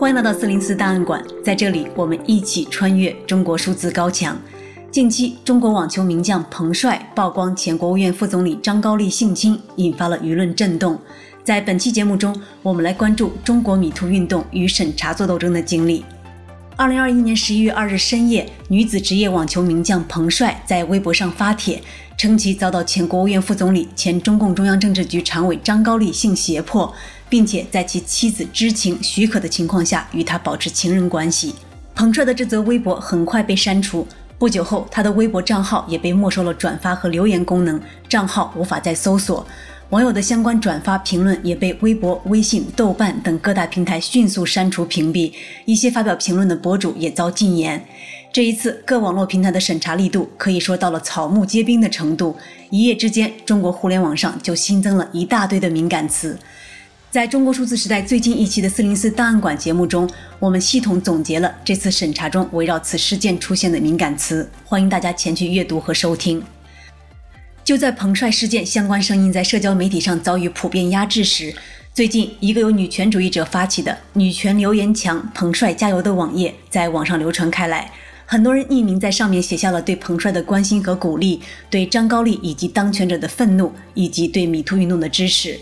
欢迎来到四零四档案馆，在这里我们一起穿越中国数字高墙。近期，中国网球名将彭帅曝光前国务院副总理张高丽性侵，引发了舆论震动。在本期节目中，我们来关注中国米兔运动与审查做斗争的经历。二零二一年十一月二日深夜，女子职业网球名将彭帅在微博上发帖，称其遭到前国务院副总理、前中共中央政治局常委张高丽性胁迫，并且在其妻子知情许可的情况下与他保持情人关系。彭帅的这则微博很快被删除，不久后他的微博账号也被没收了转发和留言功能，账号无法再搜索。网友的相关转发评论也被微博、微信、豆瓣等各大平台迅速删除屏蔽，一些发表评论的博主也遭禁言。这一次，各网络平台的审查力度可以说到了草木皆兵的程度，一夜之间，中国互联网上就新增了一大堆的敏感词。在中国数字时代最近一期的四零四档案馆节目中，我们系统总结了这次审查中围绕此事件出现的敏感词，欢迎大家前去阅读和收听。就在彭帅事件相关声音在社交媒体上遭遇普遍压制时，最近一个由女权主义者发起的“女权留言墙”彭帅加油的网页在网上流传开来。很多人匿名在上面写下了对彭帅的关心和鼓励，对张高丽以及当权者的愤怒，以及对米兔运动的支持。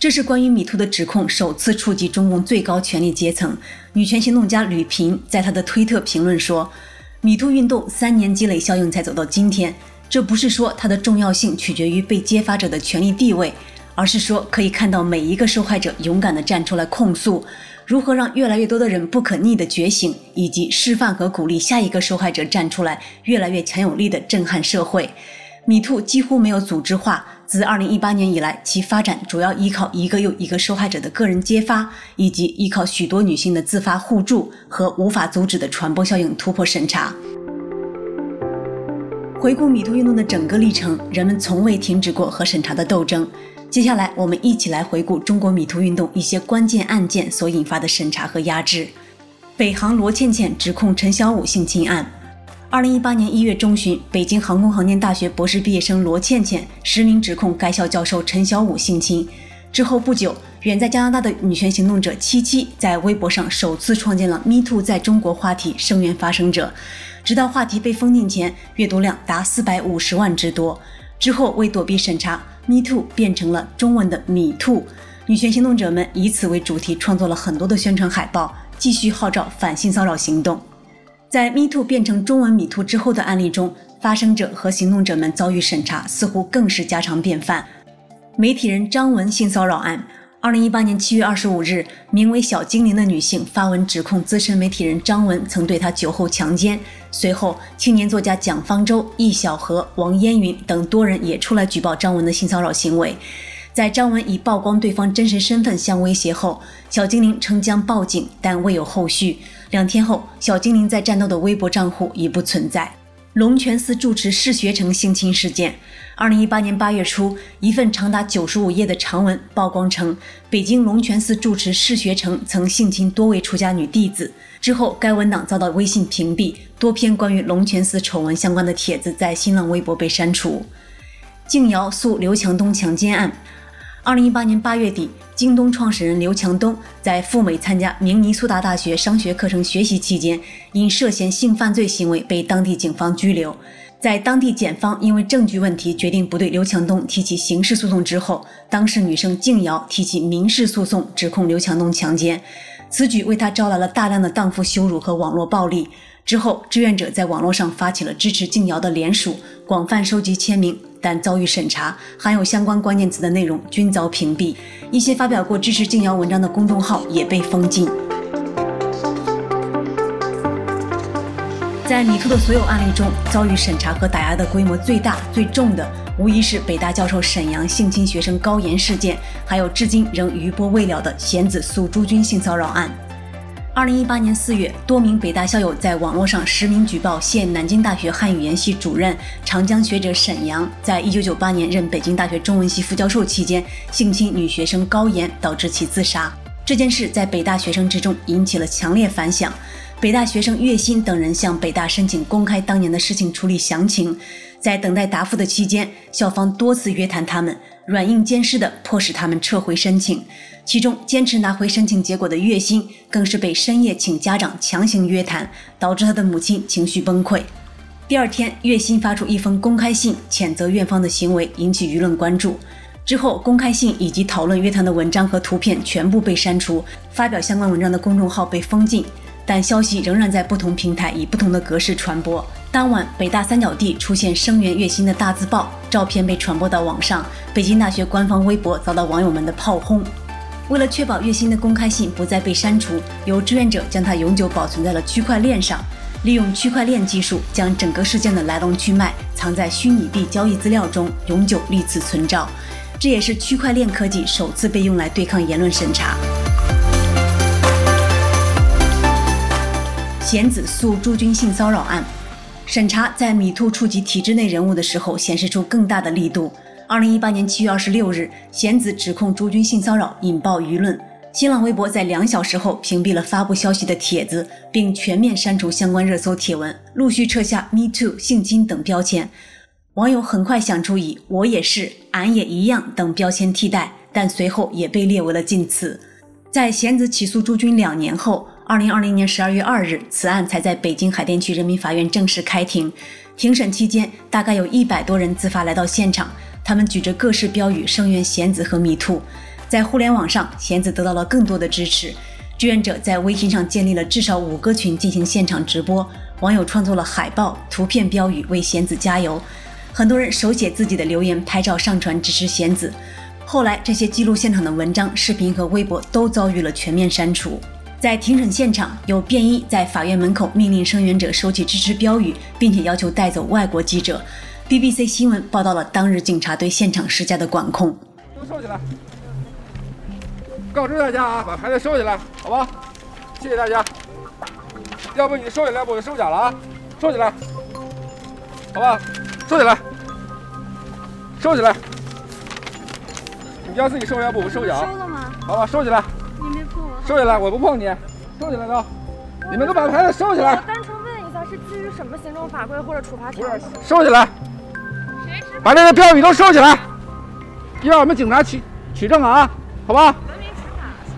这是关于米兔的指控首次触及中共最高权力阶层。女权行动家吕频在他的推特评论说：“米兔运动三年积累效应才走到今天。”这不是说它的重要性取决于被揭发者的权力地位，而是说可以看到每一个受害者勇敢地站出来控诉，如何让越来越多的人不可逆的觉醒，以及示范和鼓励下一个受害者站出来，越来越强有力的震撼社会。米兔几乎没有组织化，自2018年以来，其发展主要依靠一个又一个受害者的个人揭发，以及依靠许多女性的自发互助和无法阻止的传播效应突破审查。回顾米兔运动的整个历程，人们从未停止过和审查的斗争。接下来，我们一起来回顾中国米兔运动一些关键案件所引发的审查和压制。北航罗倩倩指控陈小武性侵案。二零一八年一月中旬，北京航空航天大学博士毕业生罗倩倩实名指控该校教授陈小武性侵。之后不久，远在加拿大的女权行动者七七在微博上首次创建了 “MeToo 在中国”话题，声援发声者。直到话题被封禁前，阅读量达四百五十万之多。之后为躲避审查，MeToo 变成了中文的“米兔”。女权行动者们以此为主题，创作了很多的宣传海报，继续号召反性骚扰行动。在 MeToo 变成中文“米兔”之后的案例中，发声者和行动者们遭遇审查，似乎更是家常便饭。媒体人张文性骚扰案。二零一八年七月二十五日，名为小精灵的女性发文指控资深媒体人张文曾对她酒后强奸。随后，青年作家蒋方舟、易小荷、王嫣云等多人也出来举报张文的性骚扰行为。在张文以曝光对方真实身份相威胁后，小精灵称将报警，但未有后续。两天后，小精灵在战斗的微博账户已不存在。龙泉寺住持释学成性侵事件，二零一八年八月初，一份长达九十五页的长文曝光称，北京龙泉寺住持释学成曾性侵多位出家女弟子。之后，该文档遭到微信屏蔽，多篇关于龙泉寺丑闻相关的帖子在新浪微博被删除。静瑶诉刘强东强奸案。二零一八年八月底，京东创始人刘强东在赴美参加明尼苏达大学商学课程学习期间，因涉嫌性犯罪行为被当地警方拘留。在当地检方因为证据问题决定不对刘强东提起刑事诉讼之后，当事女生静瑶提起民事诉讼，指控刘强东强奸。此举为她招来了大量的荡妇羞辱和网络暴力。之后，志愿者在网络上发起了支持静瑶的联署，广泛收集签名。但遭遇审查，含有相关关键词的内容均遭屏蔽，一些发表过支持静瑶文章的公众号也被封禁。在米兔的所有案例中，遭遇审查和打压的规模最大、最重的，无疑是北大教授沈阳性侵学生高岩事件，还有至今仍余波未了的弦子诉朱军性骚扰案。二零一八年四月，多名北大校友在网络上实名举报现南京大学汉语言系主任、长江学者沈阳，在一九九八年任北京大学中文系副教授期间性侵女学生高妍，导致其自杀。这件事在北大学生之中引起了强烈反响。北大学生岳鑫等人向北大申请公开当年的事情处理详情，在等待答复的期间，校方多次约谈他们，软硬兼施地迫使他们撤回申请。其中坚持拿回申请结果的月薪，更是被深夜请家长强行约谈，导致他的母亲情绪崩溃。第二天，月薪发出一封公开信，谴责院方的行为，引起舆论关注。之后，公开信以及讨论约谈的文章和图片全部被删除，发表相关文章的公众号被封禁。但消息仍然在不同平台以不同的格式传播。当晚，北大三角地出现声援月薪的大字报，照片被传播到网上。北京大学官方微博遭到网友们的炮轰。为了确保月薪的公开信不再被删除，有志愿者将它永久保存在了区块链上，利用区块链技术将整个事件的来龙去脉藏在虚拟币交易资料中，永久立此存照。这也是区块链科技首次被用来对抗言论审查。贤子诉朱军性骚扰案，审查在米兔触及体制内人物的时候显示出更大的力度。二零一八年七月二十六日，贤子指控朱军性骚扰，引爆舆论。新浪微博在两小时后屏蔽了发布消息的帖子，并全面删除相关热搜帖文，陆续撤下 MeToo、性侵等标签。网友很快想出以“我也是”“俺也一样”等标签替代，但随后也被列为了禁词。在贤子起诉朱军两年后。二零二零年十二月二日，此案才在北京海淀区人民法院正式开庭。庭审期间，大概有一百多人自发来到现场，他们举着各式标语声援贤子和米兔。在互联网上，贤子得到了更多的支持。志愿者在微信上建立了至少五个群进行现场直播，网友创作了海报、图片、标语为贤子加油。很多人手写自己的留言，拍照上传支持贤子。后来，这些记录现场的文章、视频和微博都遭遇了全面删除。在庭审现场，有便衣在法院门口命令声援者收起支持标语，并且要求带走外国记者。BBC 新闻报道了当日警察对现场施加的管控。都收起来！告知大家啊，把牌子收起来，好吧？谢谢大家。要不你收起来，我就收假了啊！收起来，好吧？收起来，收起来。你要自己收，要不我收假。收了吗？好吧，收起来。收起来，我不碰你。收起来都，你们都把牌子收起来。我单纯问一下，是基于什么行政法规或者处罚条例？收起来。把这些标语都收起来，要我们警察取取证啊，好吧？文明执法，谢谢。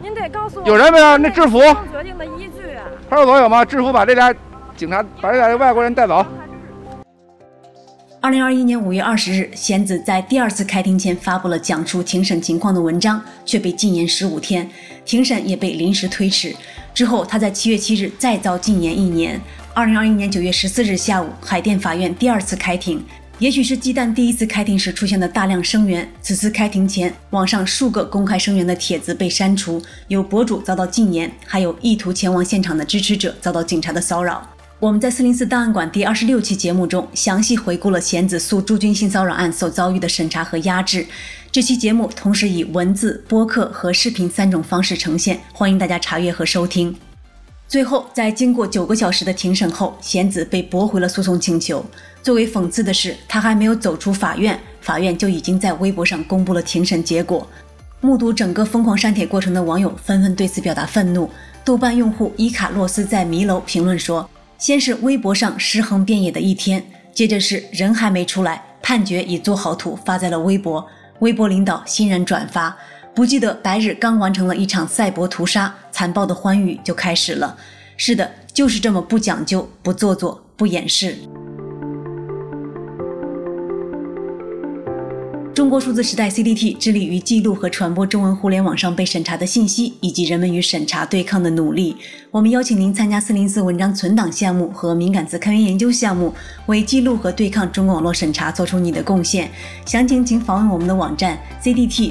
您得告诉我，有人没有？那制服。决定的依据。派出所有吗？制服把这俩警察，把这俩外国人带走。二零二一年五月二十日，贤子在第二次开庭前发布了讲述庭审情况的文章，却被禁言十五天，庭审也被临时推迟。之后，他在七月七日再遭禁言一年。二零二一年九月十四日下午，海淀法院第二次开庭。也许是鸡蛋第一次开庭时出现的大量声援，此次开庭前，网上数个公开声援的帖子被删除，有博主遭到禁言，还有意图前往现场的支持者遭到警察的骚扰。我们在四零四档案馆第二十六期节目中详细回顾了贤子诉朱军性骚扰案所遭遇的审查和压制。这期节目同时以文字、播客和视频三种方式呈现，欢迎大家查阅和收听。最后，在经过九个小时的庭审后，贤子被驳回了诉讼请求。最为讽刺的是，他还没有走出法院，法院就已经在微博上公布了庭审结果。目睹整个疯狂删帖过程的网友纷纷对此表达愤怒。豆瓣用户伊卡洛斯在迷楼评论说。先是微博上尸横遍野的一天，接着是人还没出来，判决已做好图发在了微博，微博领导欣然转发，不记得白日刚完成了一场赛博屠杀，残暴的欢愉就开始了。是的，就是这么不讲究、不做作、不掩饰。中国数字时代 CDT 致力于记录和传播中文互联网上被审查的信息，以及人们与审查对抗的努力。我们邀请您参加四零四文章存档项目和敏感词开源研究项目，为记录和对抗中国网络审查做出你的贡献。详情请访问我们的网站 cdt.media。